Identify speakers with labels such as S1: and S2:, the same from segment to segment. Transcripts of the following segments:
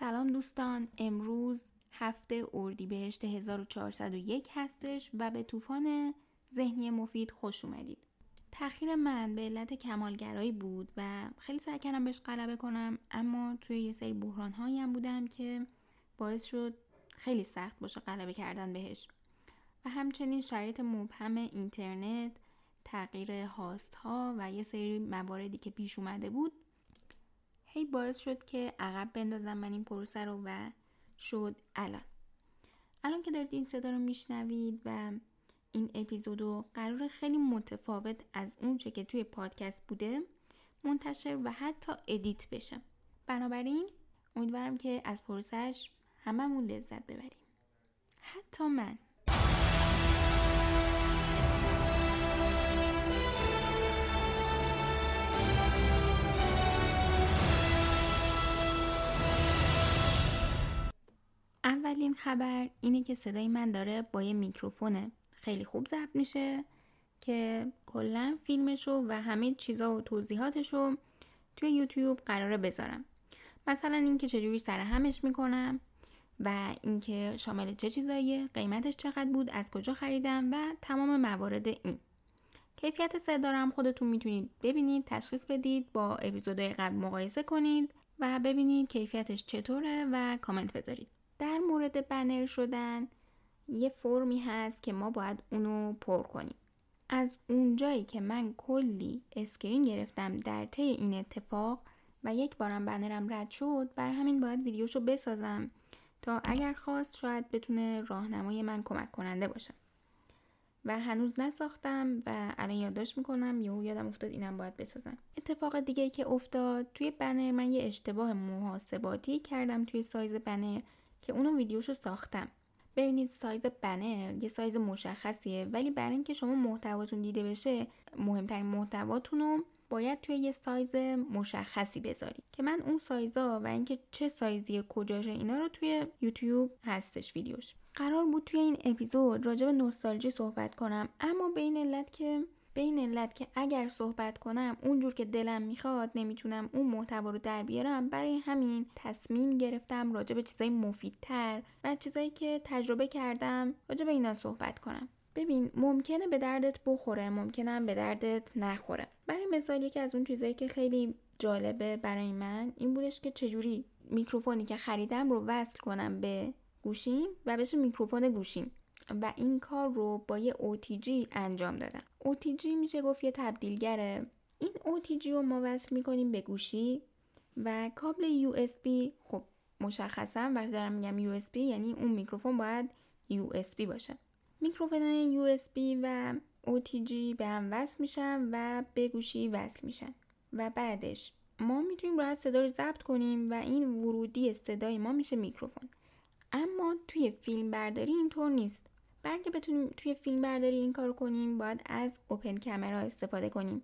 S1: سلام دوستان امروز هفته اردیبهشت 1401 هستش و به طوفان ذهنی مفید خوش اومدید. تاخیر من به علت کمالگرایی بود و خیلی سعی کردم بهش غلبه کنم اما توی یه سری بحران هم بودم که باعث شد خیلی سخت باشه غلبه کردن بهش. و همچنین شرایط مبهم اینترنت تغییر هاست ها و یه سری مواردی که پیش اومده بود هی باعث شد که عقب بندازم من این پروسه رو و شد الان. الان که دارید این صدا رو میشنوید و این اپیزودو قرار خیلی متفاوت از اونچه که توی پادکست بوده منتشر و حتی ادیت بشه. بنابراین امیدوارم که از پروسش هممون لذت ببریم. حتی من. اولین خبر اینه که صدای من داره با یه میکروفون خیلی خوب ضبط میشه که کلا فیلمشو و همه چیزا و توضیحاتشو توی یوتیوب قراره بذارم. مثلا اینکه چجوری سر همش می‌کنم و اینکه شامل چه چیزاییه قیمتش چقدر بود از کجا خریدم و تمام موارد این. کیفیت صدا هم خودتون می‌تونید ببینید تشخیص بدید با اپیزودهای قبل مقایسه کنید و ببینید کیفیتش چطوره و کامنت بذارید. مورد بنر شدن یه فرمی هست که ما باید اونو پر کنیم. از اونجایی که من کلی screen گرفتم در طی این اتفاق و یک بارم بنرم رد شد بر همین باید ویدیوشو بسازم تا اگر خواست شاید بتونه راهنمای من کمک کننده باشه. و هنوز نساختم و الان یادداشت می‌کنم یهو یادم افتاد اینم باید بسازم. اتفاق دیگه که افتاد توی بنر من یه اشتباه محاسباتی کردم توی سایز بنر. که اونو ویدیوشو ساختم. ببینید سایز بنر یه سایز مشخصیه. ولی برای اینکه شما محتواتون دیده بشه مهمترین محتواتون رو باید توی یه سایز مشخصی بذارید. که من اون سایزا و اینکه چه سایزی کجاشه اینا رو توی یوتیوب هستش ویدیوش. قرار بود توی این اپیزود راجع به نوستالژی صحبت کنم. اما به این علت که به این علت که اگر صحبت کنم اونجور که دلم می‌خواد نمی‌تونم اون محتوا رو در بیارم. برای همین تصمیم گرفتم راجع به چیزای مفیدتر و چیزایی که تجربه کردم راجع به اینا صحبت کنم. ببین ممکنه به دردت بخوره ممکنه به دردت نخوره. برای مثال یکی از اون چیزایی که خیلی جالبه برای من این بودش که چجوری میکروفونی که خریدم رو وصل کنم به گوشیم و بشه میکروفون گوشیم. و این کار رو با یه OTG انجام دادم OTG میشه گفت یه تبدیلگره. این OTG رو ما وصل می‌کنیم به گوشی و کابل USB خب مشخصا وقتی دارم میگم USB یعنی اون میکروفون باید USB باشه. میکروفون USB و OTG به هم وصل میشن و به گوشی وصل میشن. و بعدش ما می‌تونیم راحت صدا رو ضبط کنیم و این ورودی صدای ما میشه میکروفون. اما توی فیلم برداری اینطور نیست. برای اینکه بتونیم توی فیلم برداری این کار کنیم باید از اوپن کامرا استفاده کنیم.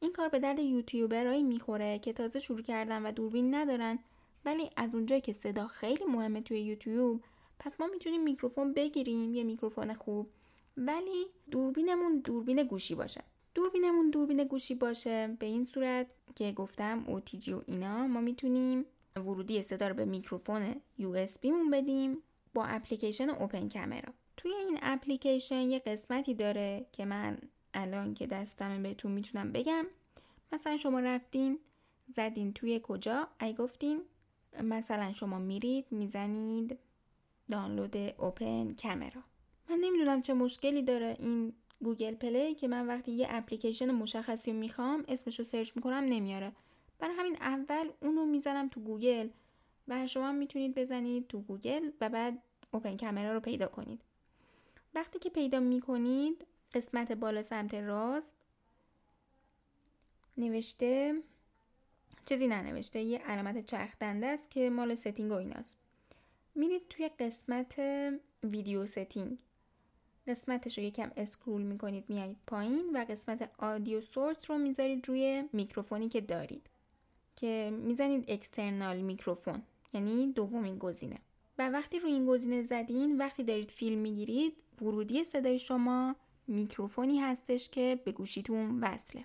S1: این کار به درد یوتیوبرایی می‌خوره که تازه شروع کردن و دوربین ندارن. ولی از اونجایی که صدا خیلی مهمه توی یوتیوب پس ما می‌تونیم میکروفون بگیریم یه میکروفون خوب. ولی دوربینمون دوربین گوشی باشه. دوربینمون دوربین گوشی باشه به این صورت که گفتم OTG و اینا ما می‌تونیم ورودی صدا رو به میکروفون USB مون بدیم با اپلیکیشن اوپن کامرا توی این اپلیکیشن یه قسمتی داره که من الان که دستمه بهتون می‌تونم بگم. مثلا شما رفتین زدین توی کجا؟ ای گفتین مثلا شما میرید می‌زنید دانلود Open Camera. من نمی‌دونم چه مشکلی داره این Google Play که من وقتی یه اپلیکیشن مشخصی می‌خوام اسمش رو سرچ می‌کنم نمیاره. برای همین اول اونو می‌زنم تو گوگل و شما می‌تونید بزنید تو گوگل و بعد Open Camera رو پیدا کنید. وقتی که پیدا می‌کنید قسمت بالا سمت راست نوشته چیزی ننوشته یه علامت چرخ دنده است که مال setting و ایناست. میرید توی قسمت video setting. قسمتش رو یکم scroll می‌کنید میایید پایین و قسمت audio source رو می‌ذارید روی میکروفونی که دارید که می‌زنید external microphone یعنی دومین گزینه. و وقتی روی این گزینه زدین وقتی دارید فیلم می‌گیرید ورودی صدای شما میکروفونی هستش که به گوشیتون وصله.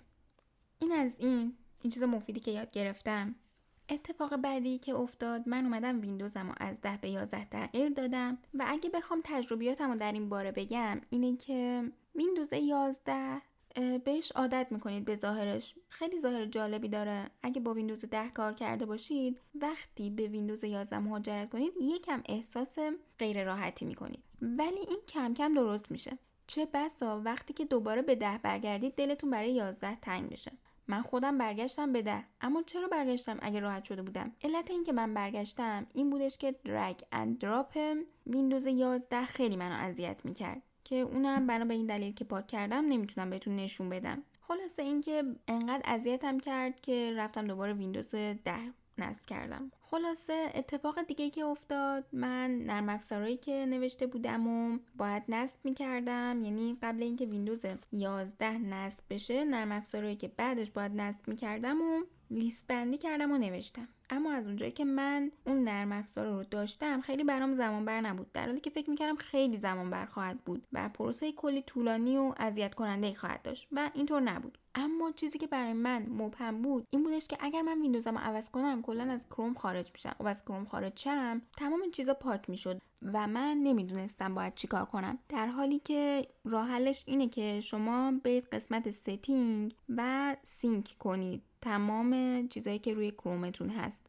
S1: این از این این چیز مفیدی که یاد گرفتم. اتفاق بعدی که افتاد من اومدم ویندوزم رو از 10 به 11 تغییر دادم و اگه بخوام تجربیاتم رو در این باره بگم اینه که ویندوز 11 بهش عادت می‌کنید به ظاهرش. خیلی ظاهر جالبی داره. اگه با ویندوز 10 کار کرده باشید وقتی به ویندوز 11 مهاجرت کنید یکم احساس غیر راحتی می‌کنید. ولی این کم کم درست میشه. چه بسا وقتی که دوباره به ده برگردید دلتون برای 11 تنگ بشه. من خودم برگشتم به ده. اما چرا برگشتم اگه راحت شده بودم؟ علت این که من برگشتم این بودش که drag and drop ویندوز 11 خیلی منو اذیت می‌کرد. که اونم بنا به این دلیل که پاک کردم نمی‌تونم بهتون نشون بدم. خلاصه اینکه انقدر اذیتم کرد که رفتم دوباره ویندوز 10 نصب کردم. خلاصه اتفاق دیگه که افتاد من نرم افزارهایی که نوشته بودم و باید نصب می‌کردم یعنی قبل اینکه ویندوز 11 نصب بشه نرم افزارهایی که بعدش باید نصب می‌کردم و لیست بندی کردم و نوشتم. اما از اونجایی که من اون نرم افزار رو داشتم خیلی برام زمان بر نبود. در حالی که فکر می‌کردم خیلی زمان بر خواهد بود و پروسه کلی طولانی و اذیت کننده خواهد داشت و اینطور نبود. اما چیزی که برای من مبهم بود این بودش که اگر من ویندوزم عوض کنم کلا از کروم خارج میشم و از کروم خارج شم تمام چیزا پاک می‌شد و من نمی‌دونستم باید چیکار کنم. در حالی که راه حلش اینه که شما برید قسمت setting و sync کنید. تمام چیزایی که روی کرومتون هست.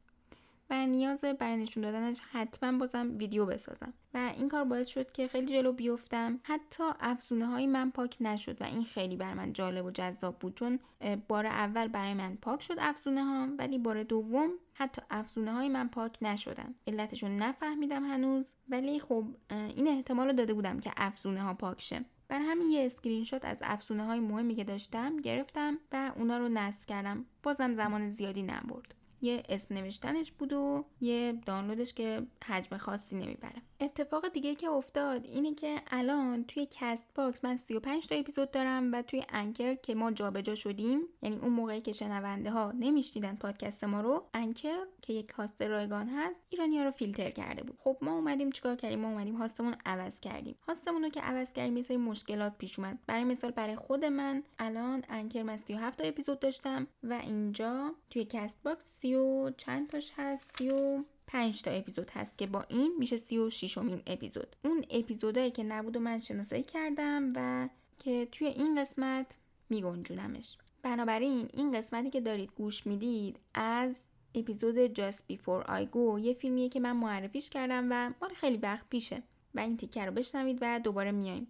S1: و نیاز برای نشون دادنش حتما بازم ویدیو بسازم. و این کار باعث شد که خیلی جلو بیفتم. حتی افزونه های من پاک نشد و این خیلی بر من جالب و جذاب بود. چون بار اول برای من پاک شد افزونه ها ولی بار دوم حتی افزونه های من پاک نشدن. علتشون نفهمیدم هنوز. ولی خب این احتمال رو داده بودم که افزونه ها پاک شه. بر همین یه اسکرین شات از افزونه های مهمی که داشتم گرفتم و اونا رو نصب کردم. بازم زمان زیادی نبرد. یه اسم نوشتنش بود و یه دانلودش که حجم خاصی نمی‌بره. اتفاق دیگه که افتاد اینه که الان توی Castbox من 35 تا اپیزود دارم و توی Anchor که ما جابجا شدیم یعنی اون موقعی که شنونده ها نمیشنیدن پادکست ما رو Anchor که یک host رایگان هست ایرانی ها رو فیلتر کرده بود. خب ما اومدیم چیکار کردیم؟ ما اومدیم host مون عوض کردیم. host مون رو که عوض کردیم یه مشکلات پیش اومد. برای مثال برای خود من الان Anchor من 37 تا اپیزود داشتم و اینجا توی Castbox سی و چند تاش هست؟ سی و 5 تا اپیزود هست که با این میشه 36 امین اپیزود. اون اپیزودهایی که نبود و من شناسایی کردم و که توی این قسمت میگنجونمش. بنابراین این قسمتی که دارید گوش می‌دید از اپیزود Just Before I Go یه فیلمیه که من معرفیش کردم و مال خیلی وقت پیشه. و این تیکه رو بشنوید و دوباره میایم.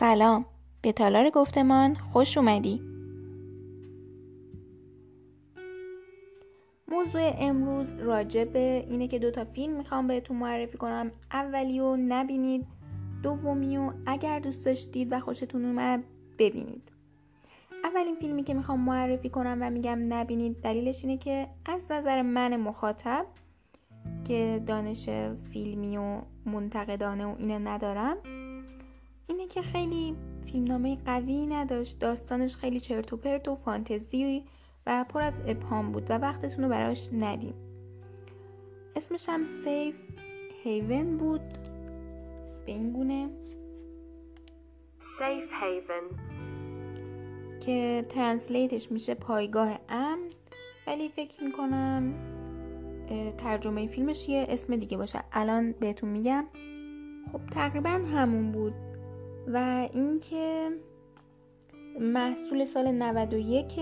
S1: سلام. به تالار گفتمان خوش اومدی. موضوع امروز راجع به اینه که دوتا فیلم می‌خوام بهتون معرفی کنم. اولی رو نبینید دومی و اگر دوست داشتید و خوشتون اومد ببینید. اولین فیلمی که می‌خوام معرفی کنم و میگم نبینید دلیلش اینه که از نظر من مخاطب که دانش فیلمی و منتقدانه و اینه ندارم اینه که خیلی فیلمنامه قوی نداشت. داستانش خیلی چرت و پرت و فانتزی و پر از ابهام بود و وقتتون رو براش ندیم. اسمش هم سیف هیون بود. به این گونه.
S2: سیف هیون
S1: که ترنسلیتش میشه پایگاه امن. ولی فکر می‌کنم ترجمه فیلمش یه اسم دیگه باشه. الان بهتون میگم. خب تقریبا همون بود. و اینکه محصول سال 91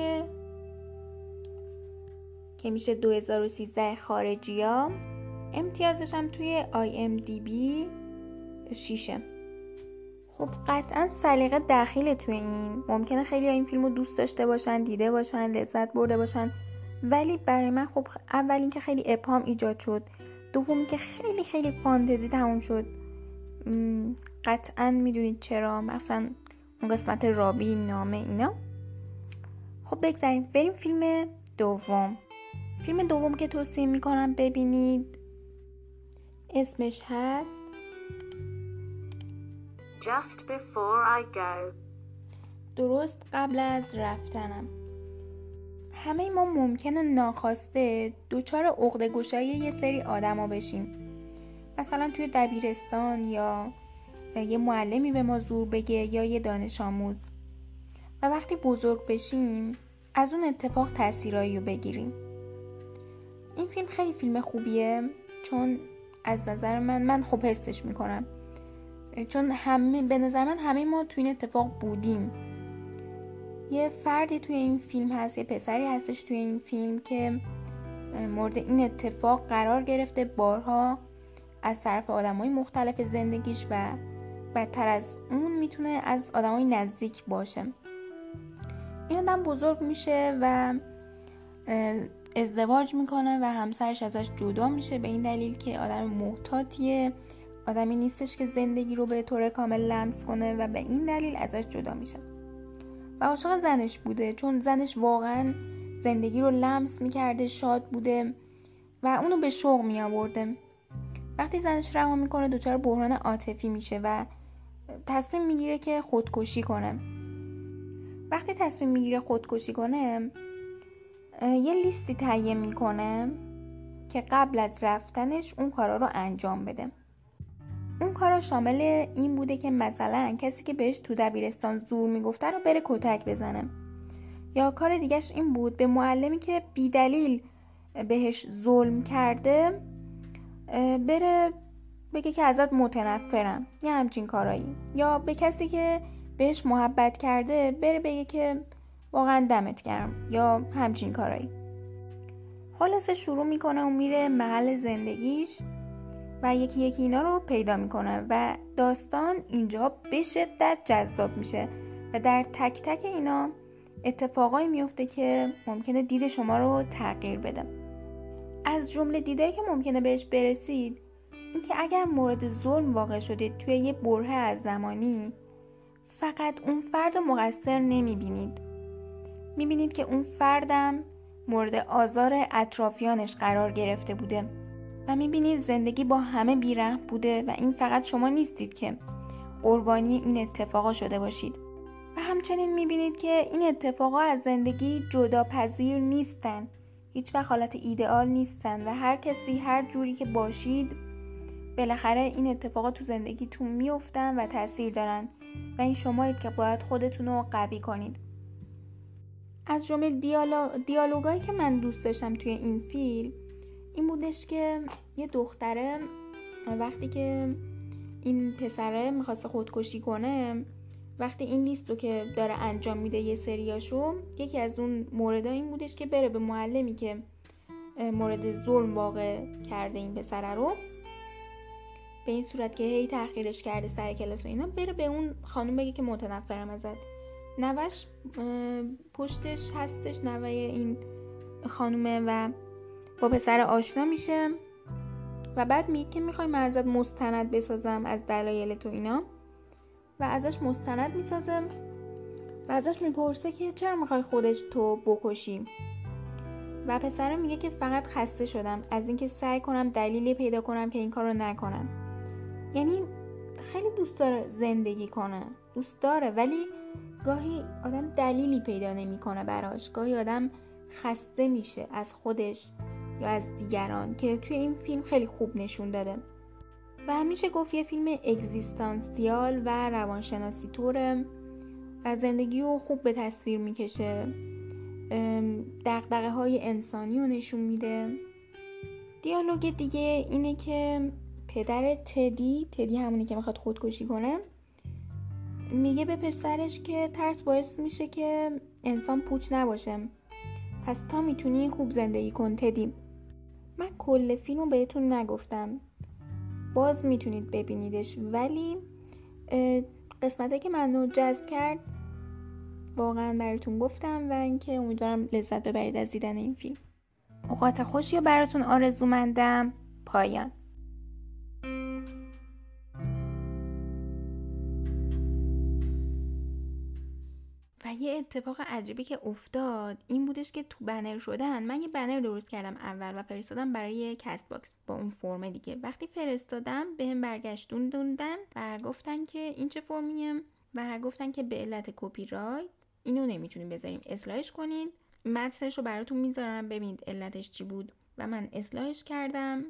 S1: که میشه 2013 خارجی ها امتیازش هم توی IMDb شیشه. خب قطعا سلیقه دخیل توی این. ممکنه خیلی این فیلم رو دوست داشته باشن دیده باشن لذت برده باشن. ولی برای من خب اول اینکه خیلی ابهام ایجاد شد. دوم که خیلی خیلی فانتزی تموم شد. قطعا می‌دونید چرا؟ مثلا اون قسمت رابی نامه اینا. خب بگذاریم. بریم فیلم دوم. فیلم دوم که توصیه می‌کنم ببینید. اسمش هست
S2: Just before I go.
S1: درست قبل از رفتنم. همه ما ممکنه ناخواسته دچار عقده گشایی یه سری آدما بشیم. مثلا توی دبیرستان یا یه معلمی به ما زور بگه یا یه دانش آموز. و وقتی بزرگ بشیم از اون اتفاق تاثیرایی رو بگیریم. این فیلم خیلی فیلم خوبیه چون از نظر من من خوب حسش می‌کنم. چون همه به نظر من همه ما تو این اتفاق بودیم. یه فردی توی این فیلم هست یه پسری هستش توی این فیلم که مورد این اتفاق قرار گرفته بارها از طرف آدمای مختلف زندگیش و بدتر از اون می‌تونه از آدمای نزدیک باشه. این آدم بزرگ میشه و ازدواج می‌کنه و همسرش ازش جدا میشه به این دلیل که آدم محتاطیه. آدمی نیستش که زندگی رو به طور کامل لمس کنه و به این دلیل ازش جدا میشه. و عاشق زنش بوده چون زنش واقعا زندگی رو لمس می‌کرده شاد بوده و اونو به شوق می آورده وقتی زنش رها می‌کنه دچار بحران عاطفی میشه و تصمیم می‌گیره که خودکشی کنه. وقتی تصمیم می‌گیره خودکشی کنه یه لیستی تهیه می‌کنه که قبل از رفتنش اون کارا رو انجام بده. اون کارا شامل این بوده که مثلا کسی که بهش تو دبیرستان زور می‌گفته رو بره کتک بزنه. یا کار دیگهش این بود به معلمی که بیدلیل بهش ظلم کرده بره بگه که ازت متنفرم. یه همچین کارایی. یا به کسی که بهش محبت کرده بره بگه که واقعا دمت گرم. یا همچین کارایی. خلاصه شروع می‌کنه و میره محل زندگیش و یکی یکی اینا رو پیدا می‌کنه و داستان اینجا به شدت جذاب میشه و در تک تک اینا اتفاقایی میفته که ممکنه دید شما رو تغییر بده. از جمله دیدایی که ممکنه بهش برسید اینکه اگر مورد ظلم واقع شدید توی یه بره از زمانی فقط اون فرد رو مقصر نمی‌بینید. می‌بینید که اون فردم مورد آزار اطرافیانش قرار گرفته بوده و می‌بینید زندگی با همه بیره بوده و این فقط شما نیستید که قربانی این اتفاقا شده باشید. و همچنین می‌بینید که این اتفاقا از زندگی جدا پذیر نیستن. هیچ وقت حالت ایدئال نیستن و هر کسی هر جوری که باشید بالاخره این اتفاقات تو زندگیتون میفتن و تاثیر دارن و این شمایید که باید خودتون رو قوی کنید. از جمله دیالوگایی که من دوست داشتم توی این فیلم این بودش که یه دختره وقتی که این پسره می‌خواست خودکشی کنه وقتی این لیست رو که داره انجام میده یه سریاشو یکی از اون موردا این بودش که بره به معلمی که مورد ظلم واقع کرده این پسره رو به این صورت که هی تاخیرش کرده سر کلاس و اینا بره به اون خانم بگه که متنفرم ازت. نوش پشتش هستش نوه این خانومه و با پسر آشنا میشه و بعد میگه که می‌خوای من ازت مستند بسازم از دلایل تو اینا. و ازش مستند می‌سازم و ازش می‌پرسه که چرا می‌خوای خودش تو بکشی؟ و پسره میگه که فقط خسته شدم از اینکه سعی کنم دلیلی پیدا کنم که این کار رو نکنم. یعنی خیلی دوست داره زندگی کنه دوست داره ولی گاهی آدم دلیلی پیدا نمی‌کنه براش. گاهی آدم خسته میشه از خودش یا از دیگران که توی این فیلم خیلی خوب نشون داده. و همیشه گفت یه فیلم اگزیستانسیال و روانشناسی طوره و زندگی رو خوب به تصویر می‌کشه. دقدقه های انسانی رو نشون میده. دیالوگ دیگه اینه که پدر تدی تدی همونی که می‌خواد خودکشی کنه میگه به پسرش که ترس باعث میشه که انسان پوچ نباشه. پس تا می‌تونی خوب زندگی کن تدی. من کل فیلم رو بهتون نگفتم. باز می‌تونید ببینیدش. ولی قسمته که منو جذب کرد واقعا براتون گفتم و اینکه امیدوارم لذت ببرید از دیدن این فیلم. اوقات خوشی رو براتون آرزومندم. پایان. یه اتفاق عجیبی که افتاد این بودش که تو بنر شدن من یه بنر درست کردم اول و فرستادم برای Castbox با اون فرم دیگه. وقتی فرستادم بهم برگردوندن و گفتن که این چه فرمیه و گفتن که به علت کپی رایت اینو نمی‌تونیم بذاریم اصلاحش کنید متنش رو براتون می‌ذارم ببینید علتش چی بود. و من اصلاحش کردم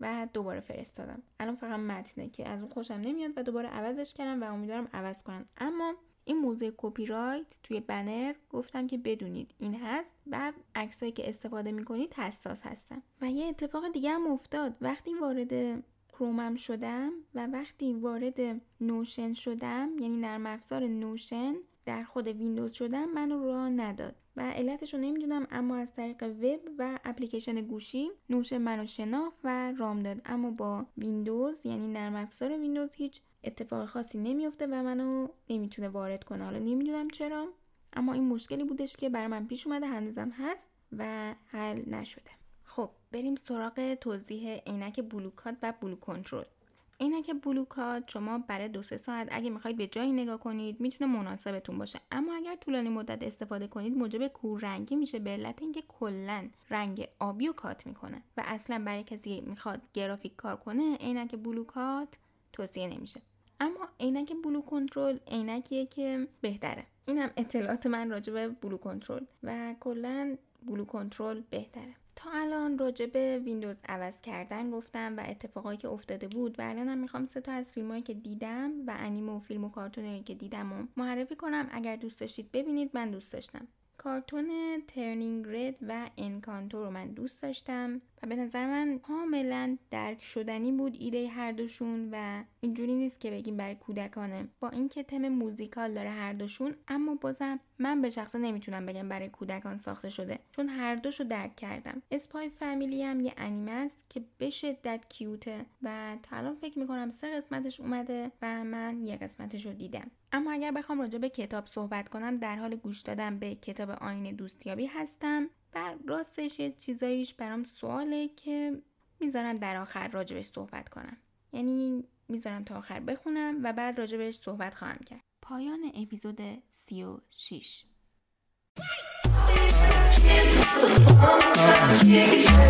S1: و دوباره فرستادم. الان فقط متنه که از اون خوشم نمیاد و دوباره عوضش کردم و امیدوارم عوض کنن. اما این موضوع کپی رایت توی بنر گفتم که بدونید این هست و عکسایی که استفاده می‌کنید حساس هستن. و یه اتفاق دیگه هم افتاد. وقتی وارد کرومم شدم و وقتی وارد Notion شدم یعنی نرم افزار Notion در خود ویندوز شدم منو راه نداد. و علتش رو نمی‌دونم اما از طریق وب و اپلیکیشن گوشی Notion منو شناخت و رام داد. اما با ویندوز یعنی نرم افزار ویندوز هیچ اتفاق خاصی نمیفته و منو نمی‌تونه وارد کنه. حالا نمی‌دونم چرا اما این مشکلی بودش که برای من پیش اومده هنوزم هست و حل نشده. خب بریم سراغ توضیح عینک بلوکات و بلو کنترل. عینک بلوکات شما برای دو سه ساعت اگه می‌خواید به جایی نگاه کنید می‌تونه مناسبتون باشه. اما اگر طولانی مدت استفاده کنید موجب کوررنگی میشه. به علت اینکه کلا رنگ آبی و کات می‌کنه و اصلا برای کسی می‌خواد گرافیک کار کنه عینک بلوکات توصیه نمیشه. اما عینک blue control عینکیه که بهتره. اینم اطلاعات من راجع به blue control و کلا blue control بهتره. تا الان راجع به ویندوز عوض کردن گفتم و اتفاقایی که افتاده بود و الان هم می‌خوام سه تا از فیلمایی که دیدم و انیمه و فیلم و کارتونایی که دیدم و معرفی کنم. اگر دوست داشتید ببینید من دوست داشتم. کارتون Turning Red و Encanto رو من دوست داشتم. و به نظر من کاملا درک شدنی بود ایده هر دوشون و اینجوری نیست که بگیم برای کودکانه. با اینکه تم موزیکال داره هر دوشون اما بازم من به شخصه نمی‌تونم بگم برای کودکان ساخته شده چون هر دوش رو درک کردم. Spy Family هم یه انیمه است که به شدت کیوته و تا الان فکر می‌کنم سه قسمتش اومده و من یه قسمتش رو دیدم. اما اگر بخوام راجع به کتاب صحبت کنم در حال گوش دادن به کتاب آین دوستیابی هستم. و راستش یه چیزاییش برام سواله که می‌ذارم در آخر راجبش صحبت کنم یعنی می‌ذارم تا آخر بخونم و بعد راجبش صحبت خواهم کرد پایان اپیزود 36 Yeah.